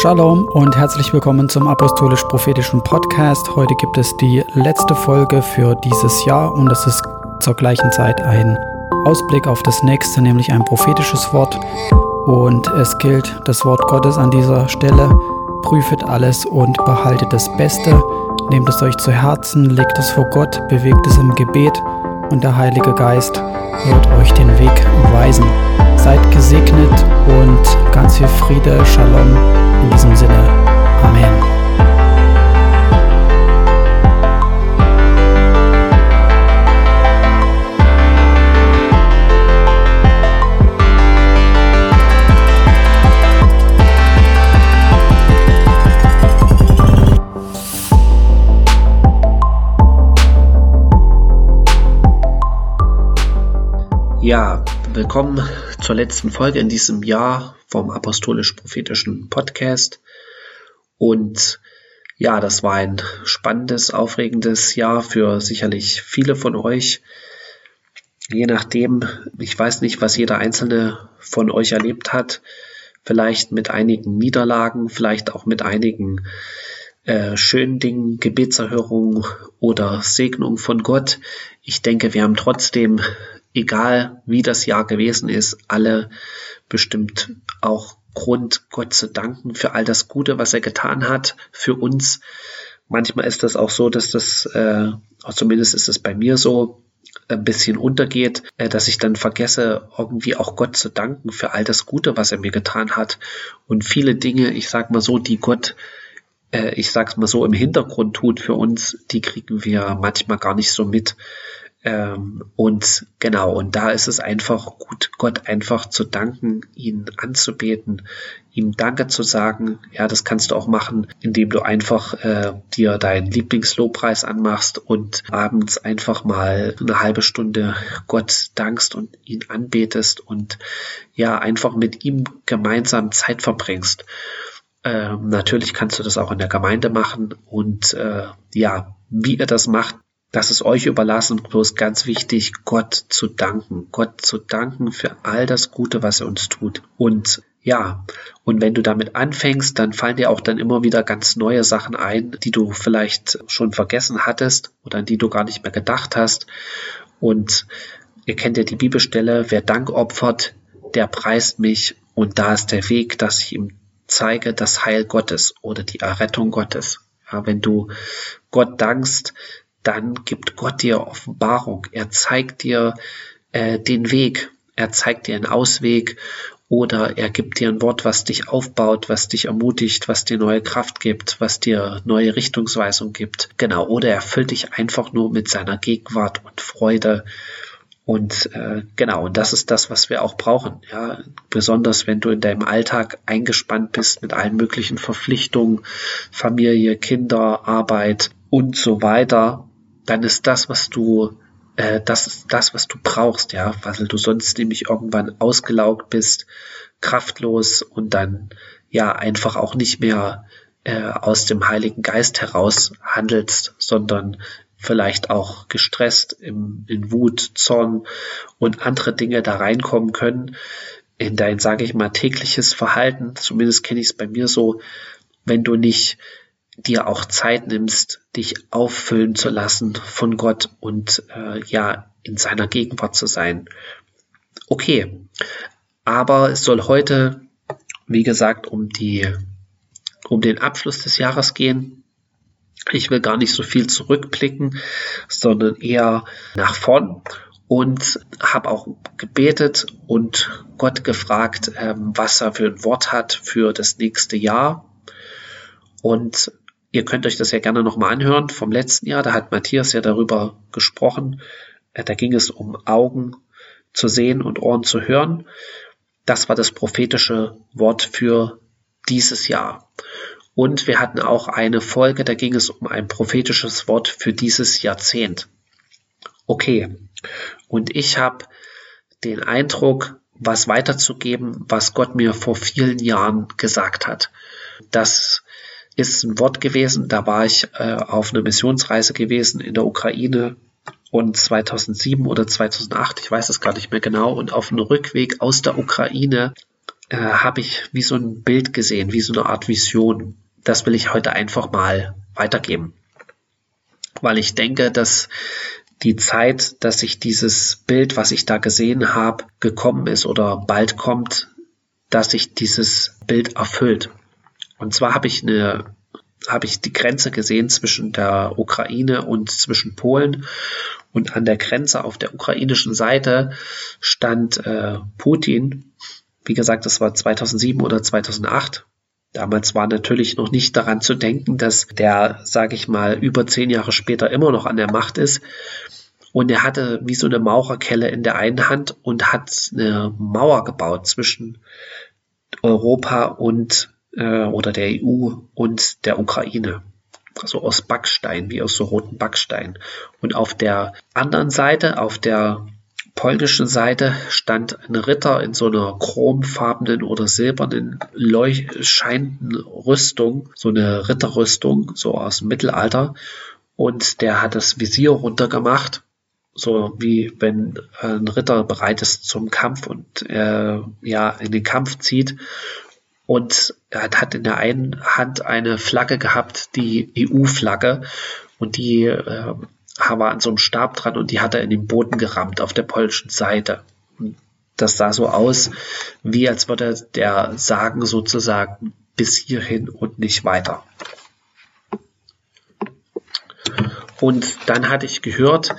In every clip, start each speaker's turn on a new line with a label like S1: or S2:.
S1: Shalom und herzlich willkommen zum Apostolisch-Prophetischen Podcast. Heute gibt es die letzte Folge für dieses Jahr und es ist zur gleichen Zeit ein Ausblick auf das nächste, nämlich ein prophetisches Wort. Und es gilt das Wort Gottes an dieser Stelle. Prüfet alles und behaltet das Beste. Nehmt es euch zu Herzen, legt es vor Gott, bewegt es im Gebet und der Heilige Geist wird euch den Weg weisen. Seid gesegnet und ganz viel Friede, Shalom in diesem Sinne. Amen.
S2: Ja, willkommen zur letzten Folge in diesem Jahr vom Apostolisch-Prophetischen Podcast. Und ja, das war ein spannendes, aufregendes Jahr für sicherlich viele von euch. Je nachdem, ich weiß nicht, was jeder einzelne von euch erlebt hat. Vielleicht mit einigen Niederlagen, vielleicht auch mit einigen äh, schönen Dingen, Gebetserhörungen oder Segnung von Gott. Ich denke, wir haben trotzdem egal wie das Jahr gewesen ist, alle bestimmt auch Grund, Gott zu danken für all das Gute, was er getan hat für uns. Manchmal ist das auch so, dass das, äh, zumindest ist es bei mir so, ein bisschen untergeht, äh, dass ich dann vergesse, irgendwie auch Gott zu danken für all das Gute, was er mir getan hat. Und viele Dinge, ich sag mal so, die Gott, äh, ich sag's mal so, im Hintergrund tut für uns, die kriegen wir manchmal gar nicht so mit. Ähm, und genau, und da ist es einfach gut, Gott einfach zu danken, ihn anzubeten, ihm Danke zu sagen. Ja, das kannst du auch machen, indem du einfach äh, dir deinen Lieblingslobpreis anmachst und abends einfach mal eine halbe Stunde Gott dankst und ihn anbetest und ja, einfach mit ihm gemeinsam Zeit verbringst. Ähm, natürlich kannst du das auch in der Gemeinde machen und äh, ja, wie ihr das macht, das ist euch überlassen, bloß ganz wichtig, Gott zu danken. Gott zu danken für all das Gute, was er uns tut. Und ja, und wenn du damit anfängst, dann fallen dir auch dann immer wieder ganz neue Sachen ein, die du vielleicht schon vergessen hattest oder an die du gar nicht mehr gedacht hast. Und ihr kennt ja die Bibelstelle, wer Dank opfert, der preist mich und da ist der Weg, dass ich ihm zeige das Heil Gottes oder die Errettung Gottes. Ja, wenn du Gott dankst, dann gibt Gott dir Offenbarung. Er zeigt dir äh, den Weg. Er zeigt dir einen Ausweg oder er gibt dir ein Wort, was dich aufbaut, was dich ermutigt, was dir neue Kraft gibt, was dir neue Richtungsweisung gibt. Genau. Oder er füllt dich einfach nur mit seiner Gegenwart und Freude. Und äh, genau, und das ist das, was wir auch brauchen. Ja, besonders wenn du in deinem Alltag eingespannt bist mit allen möglichen Verpflichtungen, Familie, Kinder, Arbeit und so weiter dann ist das, was du, äh, das ist das, was du brauchst, ja, weil du sonst nämlich irgendwann ausgelaugt bist, kraftlos und dann ja einfach auch nicht mehr äh, aus dem Heiligen Geist heraus handelst, sondern vielleicht auch gestresst im, in Wut, Zorn und andere Dinge da reinkommen können in dein, sage ich mal, tägliches Verhalten. Zumindest kenne ich es bei mir so, wenn du nicht dir auch Zeit nimmst, dich auffüllen zu lassen von Gott und äh, ja, in seiner Gegenwart zu sein. Okay, aber es soll heute, wie gesagt, um die, um den Abschluss des Jahres gehen. Ich will gar nicht so viel zurückblicken, sondern eher nach vorn und habe auch gebetet und Gott gefragt, ähm, was er für ein Wort hat für das nächste Jahr. Und Ihr könnt euch das ja gerne nochmal anhören vom letzten Jahr. Da hat Matthias ja darüber gesprochen. Äh, da ging es um Augen zu sehen und Ohren zu hören. Das war das prophetische Wort für dieses Jahr. Und wir hatten auch eine Folge, da ging es um ein prophetisches Wort für dieses Jahrzehnt. Okay. Und ich habe den Eindruck, was weiterzugeben, was Gott mir vor vielen Jahren gesagt hat. Das ist ein Wort gewesen. Da war ich äh, auf einer Missionsreise gewesen in der Ukraine und 2007 oder 2008, ich weiß es gar nicht mehr genau, und auf einem Rückweg aus der Ukraine äh, habe ich wie so ein Bild gesehen, wie so eine Art Vision. Das will ich heute einfach mal weitergeben. Weil ich denke, dass die Zeit, dass ich dieses Bild, was ich da gesehen habe, gekommen ist oder bald kommt, dass sich dieses Bild erfüllt. Und zwar habe ich eine habe ich die Grenze gesehen zwischen der Ukraine und zwischen Polen. Und an der Grenze auf der ukrainischen Seite stand äh, Putin. Wie gesagt, das war 2007 oder 2008. Damals war natürlich noch nicht daran zu denken, dass der, sage ich mal, über zehn Jahre später immer noch an der Macht ist. Und er hatte wie so eine Maurerkelle in der einen Hand und hat eine Mauer gebaut zwischen Europa und äh, oder der EU und der Ukraine. Also aus Backstein, wie aus so roten Backstein. Und auf der anderen Seite, auf der polnischen Seite stand ein Ritter in so einer chromfarbenen oder silbernen scheinenden Rüstung, so eine Ritterrüstung, so aus dem Mittelalter. Und der hat das Visier runtergemacht, so wie wenn ein Ritter bereit ist zum Kampf und äh, ja in den Kampf zieht und er hat in der einen Hand eine Flagge gehabt, die EU-Flagge und die äh, war an so einem Stab dran und die hat er in den Boden gerammt auf der polnischen Seite. Und das sah so aus, wie als würde der sagen sozusagen bis hierhin und nicht weiter. Und dann hatte ich gehört,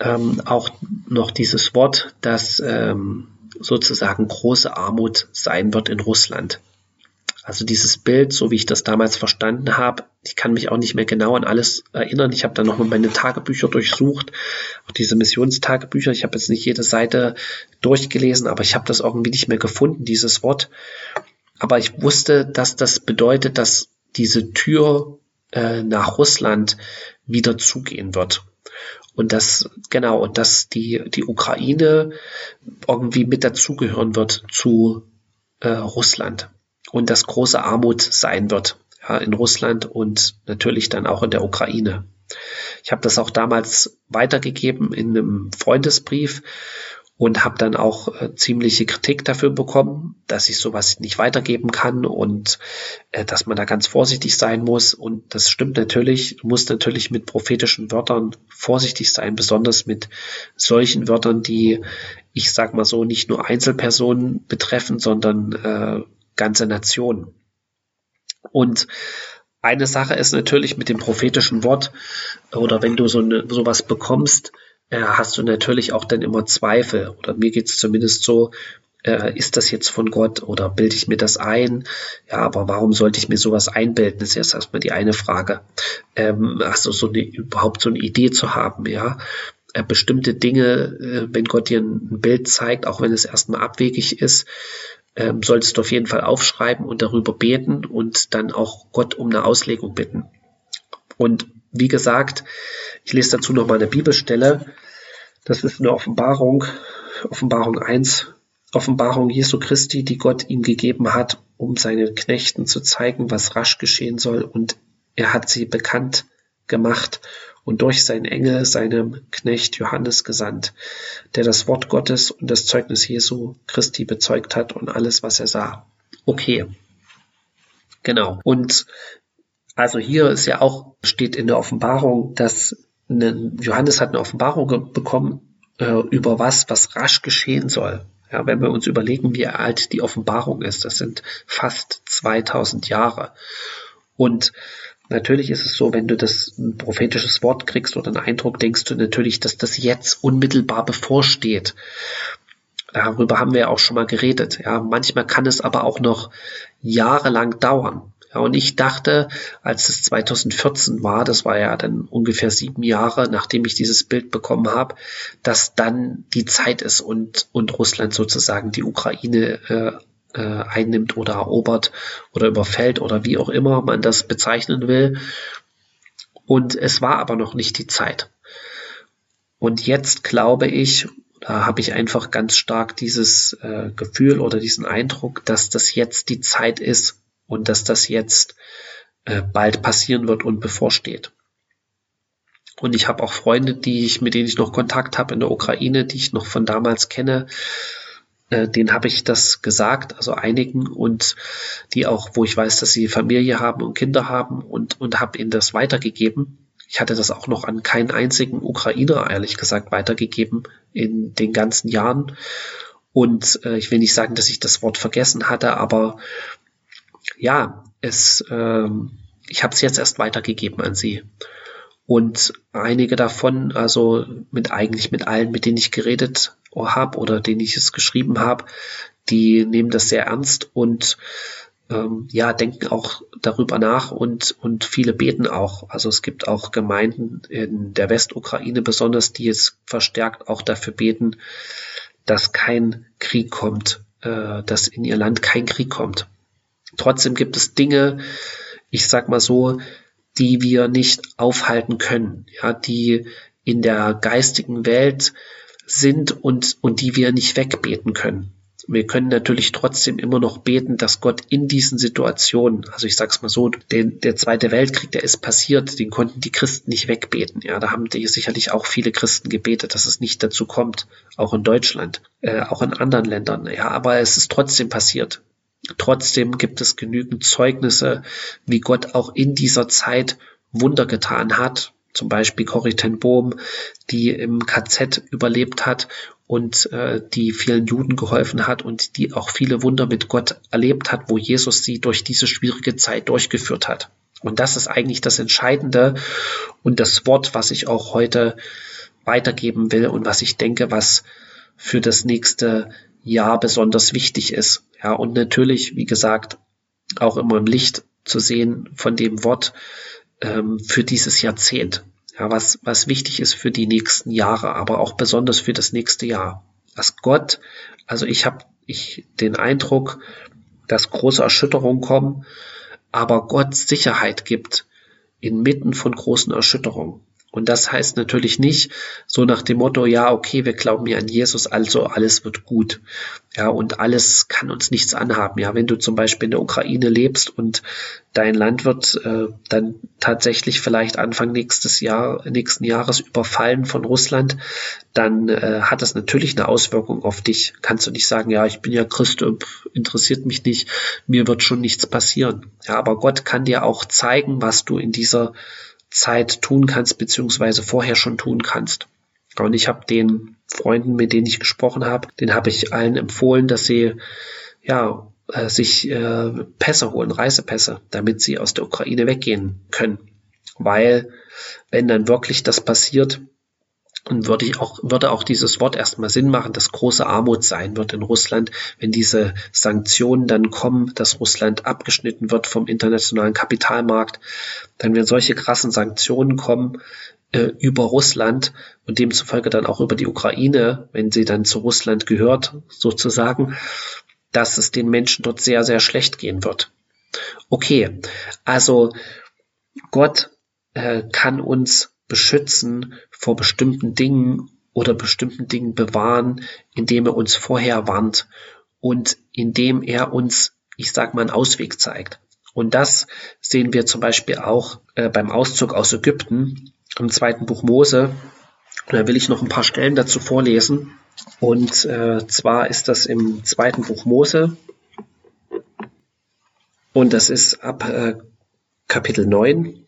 S2: ähm, auch noch dieses Wort, dass ähm, sozusagen große Armut sein wird in Russland. Also dieses Bild, so wie ich das damals verstanden habe, ich kann mich auch nicht mehr genau an alles erinnern. Ich habe dann nochmal meine Tagebücher durchsucht, auch diese Missionstagebücher. Ich habe jetzt nicht jede Seite durchgelesen, aber ich habe das irgendwie nicht mehr gefunden, dieses Wort. Aber ich wusste, dass das bedeutet, dass diese Tür äh, nach Russland wieder zugehen wird. Und das, genau, und dass die, die Ukraine irgendwie mit dazugehören wird zu äh, Russland. Und dass große Armut sein wird ja, in Russland und natürlich dann auch in der Ukraine. Ich habe das auch damals weitergegeben in einem Freundesbrief und habe dann auch äh, ziemliche Kritik dafür bekommen, dass ich sowas nicht weitergeben kann und äh, dass man da ganz vorsichtig sein muss. Und das stimmt natürlich, du musst natürlich mit prophetischen Wörtern vorsichtig sein, besonders mit solchen Wörtern, die, ich sag mal so, nicht nur Einzelpersonen betreffen, sondern äh, ganze Nationen. Und eine Sache ist natürlich mit dem prophetischen Wort oder wenn du so eine, sowas bekommst, hast du natürlich auch dann immer Zweifel. Oder mir geht es zumindest so, äh, ist das jetzt von Gott oder bilde ich mir das ein? Ja, aber warum sollte ich mir sowas einbilden? Das ist jetzt erstmal die eine Frage. Ähm, also so eine, überhaupt so eine Idee zu haben, ja. Äh, bestimmte Dinge, äh, wenn Gott dir ein Bild zeigt, auch wenn es erstmal abwegig ist, ähm, solltest du auf jeden Fall aufschreiben und darüber beten und dann auch Gott um eine Auslegung bitten. Und wie gesagt, ich lese dazu noch mal eine Bibelstelle. Das ist eine Offenbarung, Offenbarung 1, Offenbarung Jesu Christi, die Gott ihm gegeben hat, um seinen Knechten zu zeigen, was rasch geschehen soll. Und er hat sie bekannt gemacht und durch seinen Engel seinem Knecht Johannes gesandt, der das Wort Gottes und das Zeugnis Jesu Christi bezeugt hat und alles, was er sah. Okay. Genau. Und also hier ist ja auch, steht in der Offenbarung, dass Johannes hat eine Offenbarung bekommen äh, über was, was rasch geschehen soll. Ja, wenn wir uns überlegen, wie alt die Offenbarung ist, das sind fast 2000 Jahre. Und natürlich ist es so, wenn du das ein prophetisches Wort kriegst oder einen Eindruck, denkst du natürlich, dass das jetzt unmittelbar bevorsteht. Darüber haben wir auch schon mal geredet. Ja, manchmal kann es aber auch noch jahrelang dauern. Ja, und ich dachte, als es 2014 war, das war ja dann ungefähr sieben Jahre, nachdem ich dieses Bild bekommen habe, dass dann die Zeit ist und, und Russland sozusagen die Ukraine äh, äh, einnimmt oder erobert oder überfällt oder wie auch immer man das bezeichnen will. Und es war aber noch nicht die Zeit. Und jetzt glaube ich, da habe ich einfach ganz stark dieses äh, Gefühl oder diesen Eindruck, dass das jetzt die Zeit ist, und dass das jetzt äh, bald passieren wird und bevorsteht. Und ich habe auch Freunde, die ich, mit denen ich noch Kontakt habe in der Ukraine, die ich noch von damals kenne, äh, denen habe ich das gesagt, also einigen und die auch, wo ich weiß, dass sie Familie haben und Kinder haben und, und habe ihnen das weitergegeben. Ich hatte das auch noch an keinen einzigen Ukrainer, ehrlich gesagt, weitergegeben in den ganzen Jahren. Und äh, ich will nicht sagen, dass ich das Wort vergessen hatte, aber ja, es, äh, ich habe es jetzt erst weitergegeben an sie. Und einige davon, also mit eigentlich mit allen, mit denen ich geredet habe oder denen ich es geschrieben habe, die nehmen das sehr ernst und ähm, ja, denken auch darüber nach und, und viele beten auch. Also es gibt auch Gemeinden in der Westukraine besonders, die es verstärkt auch dafür beten, dass kein Krieg kommt, äh, dass in ihr Land kein Krieg kommt. Trotzdem gibt es Dinge, ich sag mal so, die wir nicht aufhalten können, ja, die in der geistigen Welt sind und, und die wir nicht wegbeten können. Wir können natürlich trotzdem immer noch beten, dass Gott in diesen Situationen, also ich sag's mal so, den, der Zweite Weltkrieg, der ist passiert, den konnten die Christen nicht wegbeten. Ja, da haben die sicherlich auch viele Christen gebetet, dass es nicht dazu kommt, auch in Deutschland, äh, auch in anderen Ländern. Ja, aber es ist trotzdem passiert. Trotzdem gibt es genügend Zeugnisse, wie Gott auch in dieser Zeit Wunder getan hat. Zum Beispiel Corrie ten Bohm, die im KZ überlebt hat und äh, die vielen Juden geholfen hat und die auch viele Wunder mit Gott erlebt hat, wo Jesus sie durch diese schwierige Zeit durchgeführt hat. Und das ist eigentlich das Entscheidende und das Wort, was ich auch heute weitergeben will und was ich denke, was für das nächste Jahr besonders wichtig ist. Ja, und natürlich, wie gesagt, auch immer im Licht zu sehen von dem Wort ähm, für dieses Jahrzehnt. Ja, was, was wichtig ist für die nächsten Jahre, aber auch besonders für das nächste Jahr. Dass Gott, also ich habe ich den Eindruck, dass große Erschütterungen kommen, aber Gott Sicherheit gibt inmitten von großen Erschütterungen. Und das heißt natürlich nicht so nach dem Motto, ja, okay, wir glauben ja an Jesus, also alles wird gut. Ja, und alles kann uns nichts anhaben. Ja, wenn du zum Beispiel in der Ukraine lebst und dein Land wird äh, dann tatsächlich vielleicht Anfang nächstes Jahr, nächsten Jahres überfallen von Russland, dann äh, hat das natürlich eine Auswirkung auf dich. Kannst du nicht sagen, ja, ich bin ja Christ, interessiert mich nicht, mir wird schon nichts passieren. Ja, aber Gott kann dir auch zeigen, was du in dieser Zeit tun kannst, beziehungsweise vorher schon tun kannst. Und ich habe den Freunden, mit denen ich gesprochen habe, den habe ich allen empfohlen, dass sie ja äh, sich äh, Pässe holen, Reisepässe, damit sie aus der Ukraine weggehen können. Weil wenn dann wirklich das passiert, und würde ich auch, würde auch dieses Wort erstmal Sinn machen, dass große Armut sein wird in Russland, wenn diese Sanktionen dann kommen, dass Russland abgeschnitten wird vom internationalen Kapitalmarkt, dann werden solche krassen Sanktionen kommen äh, über Russland und demzufolge dann auch über die Ukraine, wenn sie dann zu Russland gehört, sozusagen, dass es den Menschen dort sehr, sehr schlecht gehen wird. Okay, also Gott äh, kann uns beschützen vor bestimmten Dingen oder bestimmten Dingen bewahren, indem er uns vorher warnt und indem er uns, ich sag mal, einen Ausweg zeigt. Und das sehen wir zum Beispiel auch äh, beim Auszug aus Ägypten im zweiten Buch Mose. Und da will ich noch ein paar Stellen dazu vorlesen. Und äh, zwar ist das im zweiten Buch Mose. Und das ist ab äh, Kapitel 9,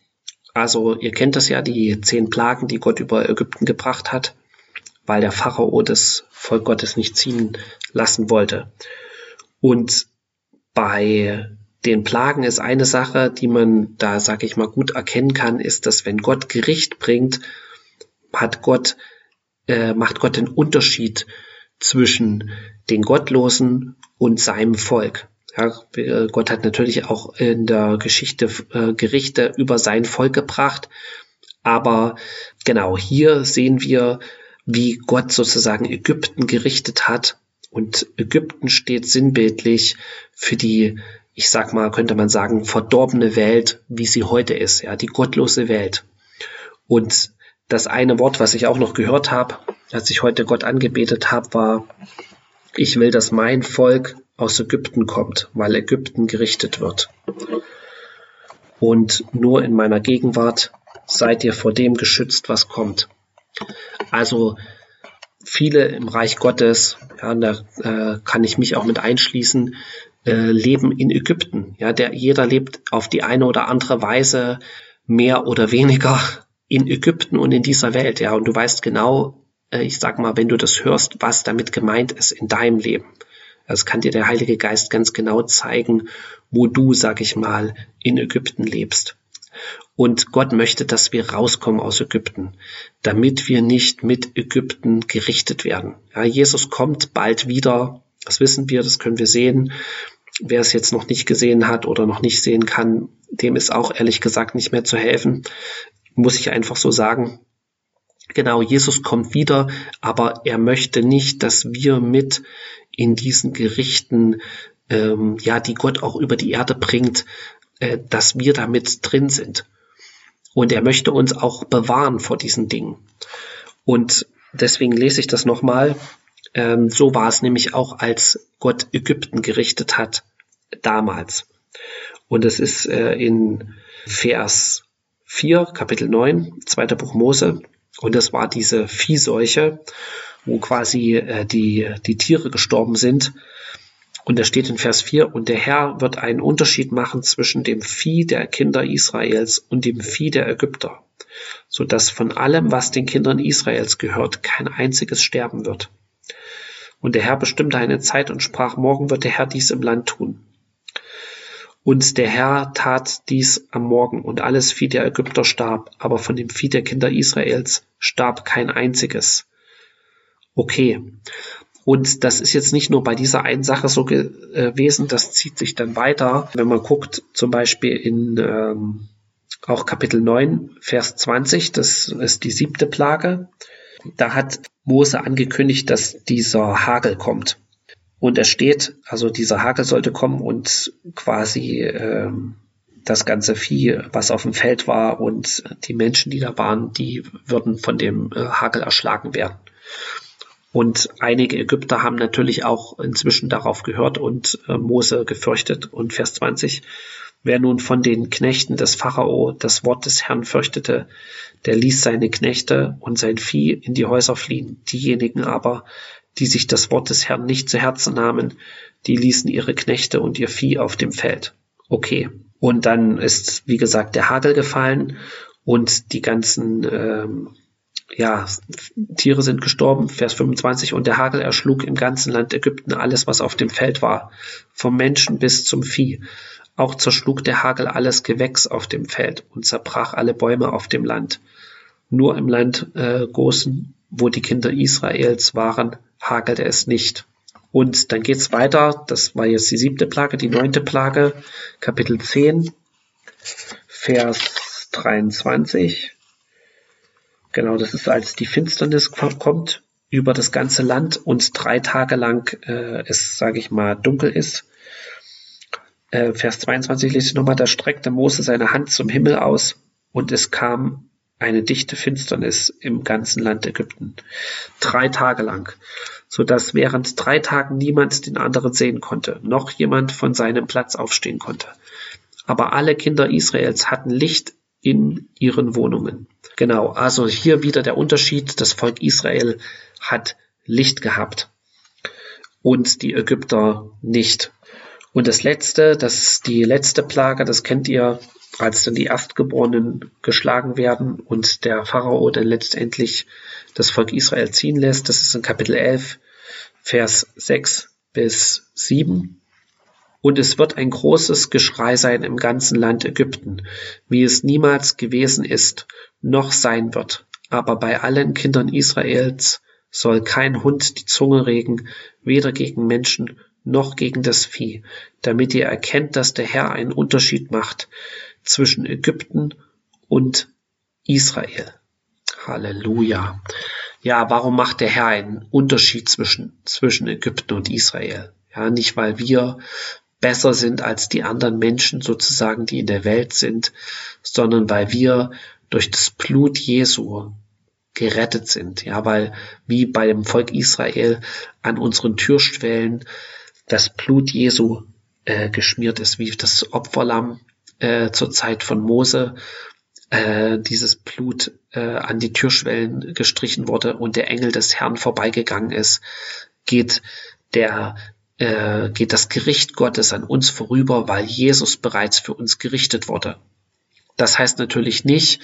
S2: also ihr kennt das ja, die zehn Plagen, die Gott über Ägypten gebracht hat, weil der Pharao das Volk Gottes nicht ziehen lassen wollte. Und bei den Plagen ist eine Sache, die man da, sage ich mal, gut erkennen kann, ist, dass wenn Gott Gericht bringt, hat Gott, äh, macht Gott den Unterschied zwischen den Gottlosen und seinem Volk. Ja, äh, Gott hat natürlich auch in der Geschichte äh, Gerichte über sein Volk gebracht. Aber genau hier sehen wir, wie Gott sozusagen Ägypten gerichtet hat. Und Ägypten steht sinnbildlich für die, ich sag mal, könnte man sagen, verdorbene Welt, wie sie heute ist, ja, die gottlose Welt. Und das eine Wort, was ich auch noch gehört habe, als ich heute Gott angebetet habe, war, ich will, dass mein Volk aus Ägypten kommt, weil Ägypten gerichtet wird. Und nur in meiner Gegenwart seid ihr vor dem geschützt, was kommt. Also viele im Reich Gottes, ja, da äh, kann ich mich auch mit einschließen, äh, leben in Ägypten. Ja, der, jeder lebt auf die eine oder andere Weise mehr oder weniger in Ägypten und in dieser Welt. Ja, und du weißt genau, äh, ich sag mal, wenn du das hörst, was damit gemeint ist in deinem Leben. Das kann dir der Heilige Geist ganz genau zeigen, wo du, sag ich mal, in Ägypten lebst. Und Gott möchte, dass wir rauskommen aus Ägypten, damit wir nicht mit Ägypten gerichtet werden. Ja, Jesus kommt bald wieder. Das wissen wir, das können wir sehen. Wer es jetzt noch nicht gesehen hat oder noch nicht sehen kann, dem ist auch ehrlich gesagt nicht mehr zu helfen. Muss ich einfach so sagen. Genau, Jesus kommt wieder, aber er möchte nicht, dass wir mit in diesen Gerichten, ähm, ja, die Gott auch über die Erde bringt, äh, dass wir damit drin sind. Und er möchte uns auch bewahren vor diesen Dingen. Und deswegen lese ich das nochmal. Ähm, so war es nämlich auch, als Gott Ägypten gerichtet hat, damals. Und es ist äh, in Vers 4, Kapitel 9, zweiter Buch Mose. Und das war diese Viehseuche, wo quasi äh, die, die Tiere gestorben sind. Und da steht in Vers 4, und der Herr wird einen Unterschied machen zwischen dem Vieh der Kinder Israels und dem Vieh der Ägypter, so dass von allem, was den Kindern Israels gehört, kein einziges sterben wird. Und der Herr bestimmte eine Zeit und sprach, morgen wird der Herr dies im Land tun. Und der Herr tat dies am Morgen, und alles Vieh der Ägypter starb, aber von dem Vieh der Kinder Israels starb kein einziges. Okay, und das ist jetzt nicht nur bei dieser einen Sache so gewesen, das zieht sich dann weiter. Wenn man guckt, zum Beispiel in ähm, auch Kapitel 9, Vers 20, das ist die siebte Plage. Da hat Mose angekündigt, dass dieser Hagel kommt. Und es steht, also dieser Hagel sollte kommen und quasi ähm, das ganze Vieh, was auf dem Feld war und die Menschen, die da waren, die würden von dem äh, Hagel erschlagen werden. Und einige Ägypter haben natürlich auch inzwischen darauf gehört und äh, Mose gefürchtet. Und Vers 20, wer nun von den Knechten des Pharao das Wort des Herrn fürchtete, der ließ seine Knechte und sein Vieh in die Häuser fliehen. Diejenigen aber, die sich das Wort des Herrn nicht zu Herzen nahmen, die ließen ihre Knechte und ihr Vieh auf dem Feld. Okay. Und dann ist, wie gesagt, der Hagel gefallen und die ganzen ähm, ja, Tiere sind gestorben, Vers 25, und der Hagel erschlug im ganzen Land Ägypten alles, was auf dem Feld war, vom Menschen bis zum Vieh. Auch zerschlug der Hagel alles Gewächs auf dem Feld und zerbrach alle Bäume auf dem Land. Nur im Land äh, Gosen, wo die Kinder Israels waren, hagelte es nicht. Und dann geht's weiter, das war jetzt die siebte Plage, die neunte Plage, Kapitel 10, Vers 23. Genau, das ist, als die Finsternis kommt über das ganze Land und drei Tage lang äh, es, sage ich mal, dunkel ist. Äh, Vers 22 lese ich nochmal, da streckte Mose seine Hand zum Himmel aus und es kam eine dichte Finsternis im ganzen Land Ägypten. Drei Tage lang, so dass während drei Tagen niemand den anderen sehen konnte, noch jemand von seinem Platz aufstehen konnte. Aber alle Kinder Israels hatten Licht in ihren Wohnungen. Genau, also hier wieder der Unterschied. Das Volk Israel hat Licht gehabt und die Ägypter nicht. Und das letzte, das die letzte Plage, das kennt ihr, als dann die Erstgeborenen geschlagen werden und der Pharao dann letztendlich das Volk Israel ziehen lässt. Das ist in Kapitel 11, Vers 6 bis 7. Und es wird ein großes Geschrei sein im ganzen Land Ägypten, wie es niemals gewesen ist, noch sein wird. Aber bei allen Kindern Israels soll kein Hund die Zunge regen, weder gegen Menschen noch gegen das Vieh, damit ihr erkennt, dass der Herr einen Unterschied macht zwischen Ägypten und Israel. Halleluja. Ja, warum macht der Herr einen Unterschied zwischen, zwischen Ägypten und Israel? Ja, nicht weil wir besser sind als die anderen Menschen sozusagen, die in der Welt sind, sondern weil wir durch das Blut Jesu gerettet sind. Ja, weil wie bei dem Volk Israel an unseren Türschwellen das Blut Jesu äh, geschmiert ist, wie das Opferlamm äh, zur Zeit von Mose äh, dieses Blut äh, an die Türschwellen gestrichen wurde und der Engel des Herrn vorbeigegangen ist, geht der äh, geht das Gericht Gottes an uns vorüber, weil Jesus bereits für uns gerichtet wurde. Das heißt natürlich nicht,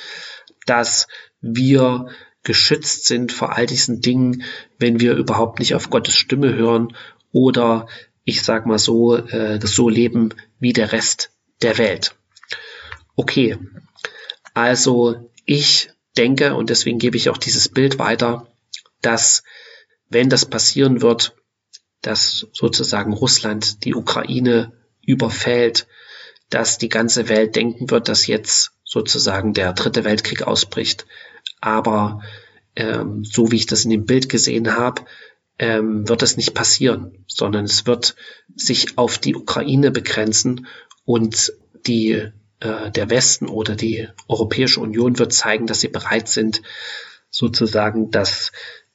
S2: dass wir geschützt sind vor all diesen Dingen, wenn wir überhaupt nicht auf Gottes Stimme hören oder ich sag mal so, äh, so leben wie der Rest der Welt. Okay, also ich denke, und deswegen gebe ich auch dieses Bild weiter, dass wenn das passieren wird, dass sozusagen Russland die Ukraine überfällt, dass die ganze Welt denken wird, dass jetzt sozusagen der dritte Weltkrieg ausbricht. Aber ähm, so wie ich das in dem Bild gesehen habe, ähm, wird das nicht passieren, sondern es wird sich auf die Ukraine begrenzen und die, äh, der Westen oder die Europäische Union wird zeigen, dass sie bereit sind, sozusagen das,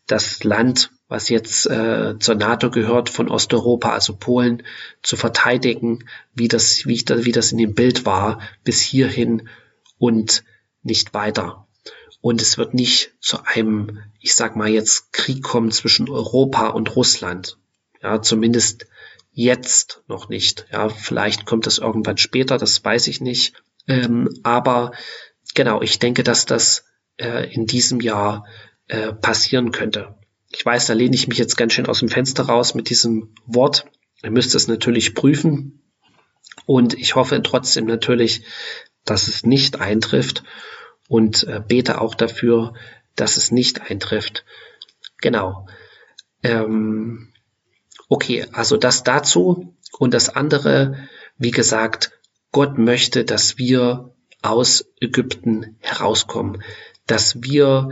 S2: das Land, was jetzt äh, zur NATO gehört, von Osteuropa, also Polen, zu verteidigen, wie das, wie, ich da, wie das in dem Bild war, bis hierhin und nicht weiter. Und es wird nicht zu einem, ich sag mal jetzt, Krieg kommen zwischen Europa und Russland. Ja, zumindest jetzt noch nicht. Ja, vielleicht kommt das irgendwann später, das weiß ich nicht. Ähm, aber genau, ich denke, dass das äh, in diesem Jahr äh, passieren könnte. Ich weiß, da lehne ich mich jetzt ganz schön aus dem Fenster raus mit diesem Wort. Ihr müsst es natürlich prüfen. Und ich hoffe trotzdem natürlich, dass es nicht eintrifft und äh, bete auch dafür, dass es nicht eintrifft. Genau. Ähm, okay, also das dazu. Und das andere, wie gesagt, Gott möchte, dass wir aus Ägypten herauskommen, dass wir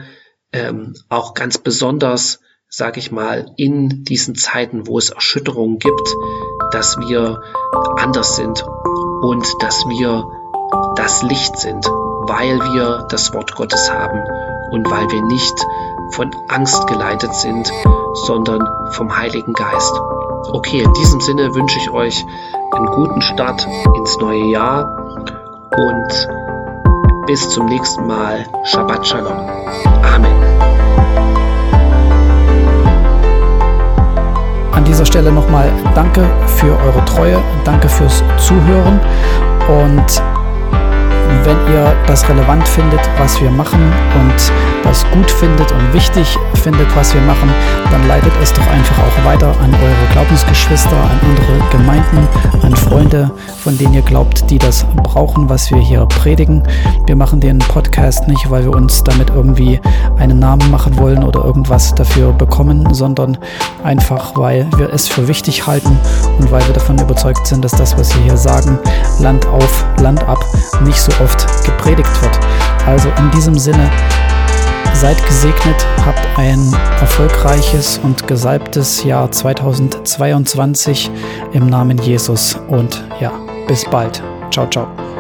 S2: ähm, auch ganz besonders, sage ich mal, in diesen Zeiten, wo es Erschütterungen gibt, dass wir anders sind und dass wir das Licht sind, weil wir das Wort Gottes haben und weil wir nicht von Angst geleitet sind, sondern vom Heiligen Geist. Okay, in diesem Sinne wünsche ich euch einen guten Start ins neue Jahr und bis zum nächsten Mal. Shabbat Shalom. Amen.
S1: An dieser Stelle nochmal danke für eure Treue, danke fürs Zuhören. Und wenn ihr das relevant findet, was wir machen und das gut findet und wichtig findet, was wir machen, dann leitet es doch einfach auch weiter an eure Glaubensgeschwister, an andere Gemeinden, an Freunde, von denen ihr glaubt, die das brauchen, was wir hier predigen. Wir machen den Podcast nicht, weil wir uns damit irgendwie einen Namen machen wollen oder irgendwas dafür bekommen, sondern einfach, weil wir es für wichtig halten und weil wir davon überzeugt sind, dass das, was wir hier sagen, Land auf, Land ab, nicht so oft gepredigt wird. Also in diesem Sinne, seid gesegnet, habt ein erfolgreiches und gesalbtes Jahr 2022 im Namen Jesus und ja, bis bald. Ciao, ciao.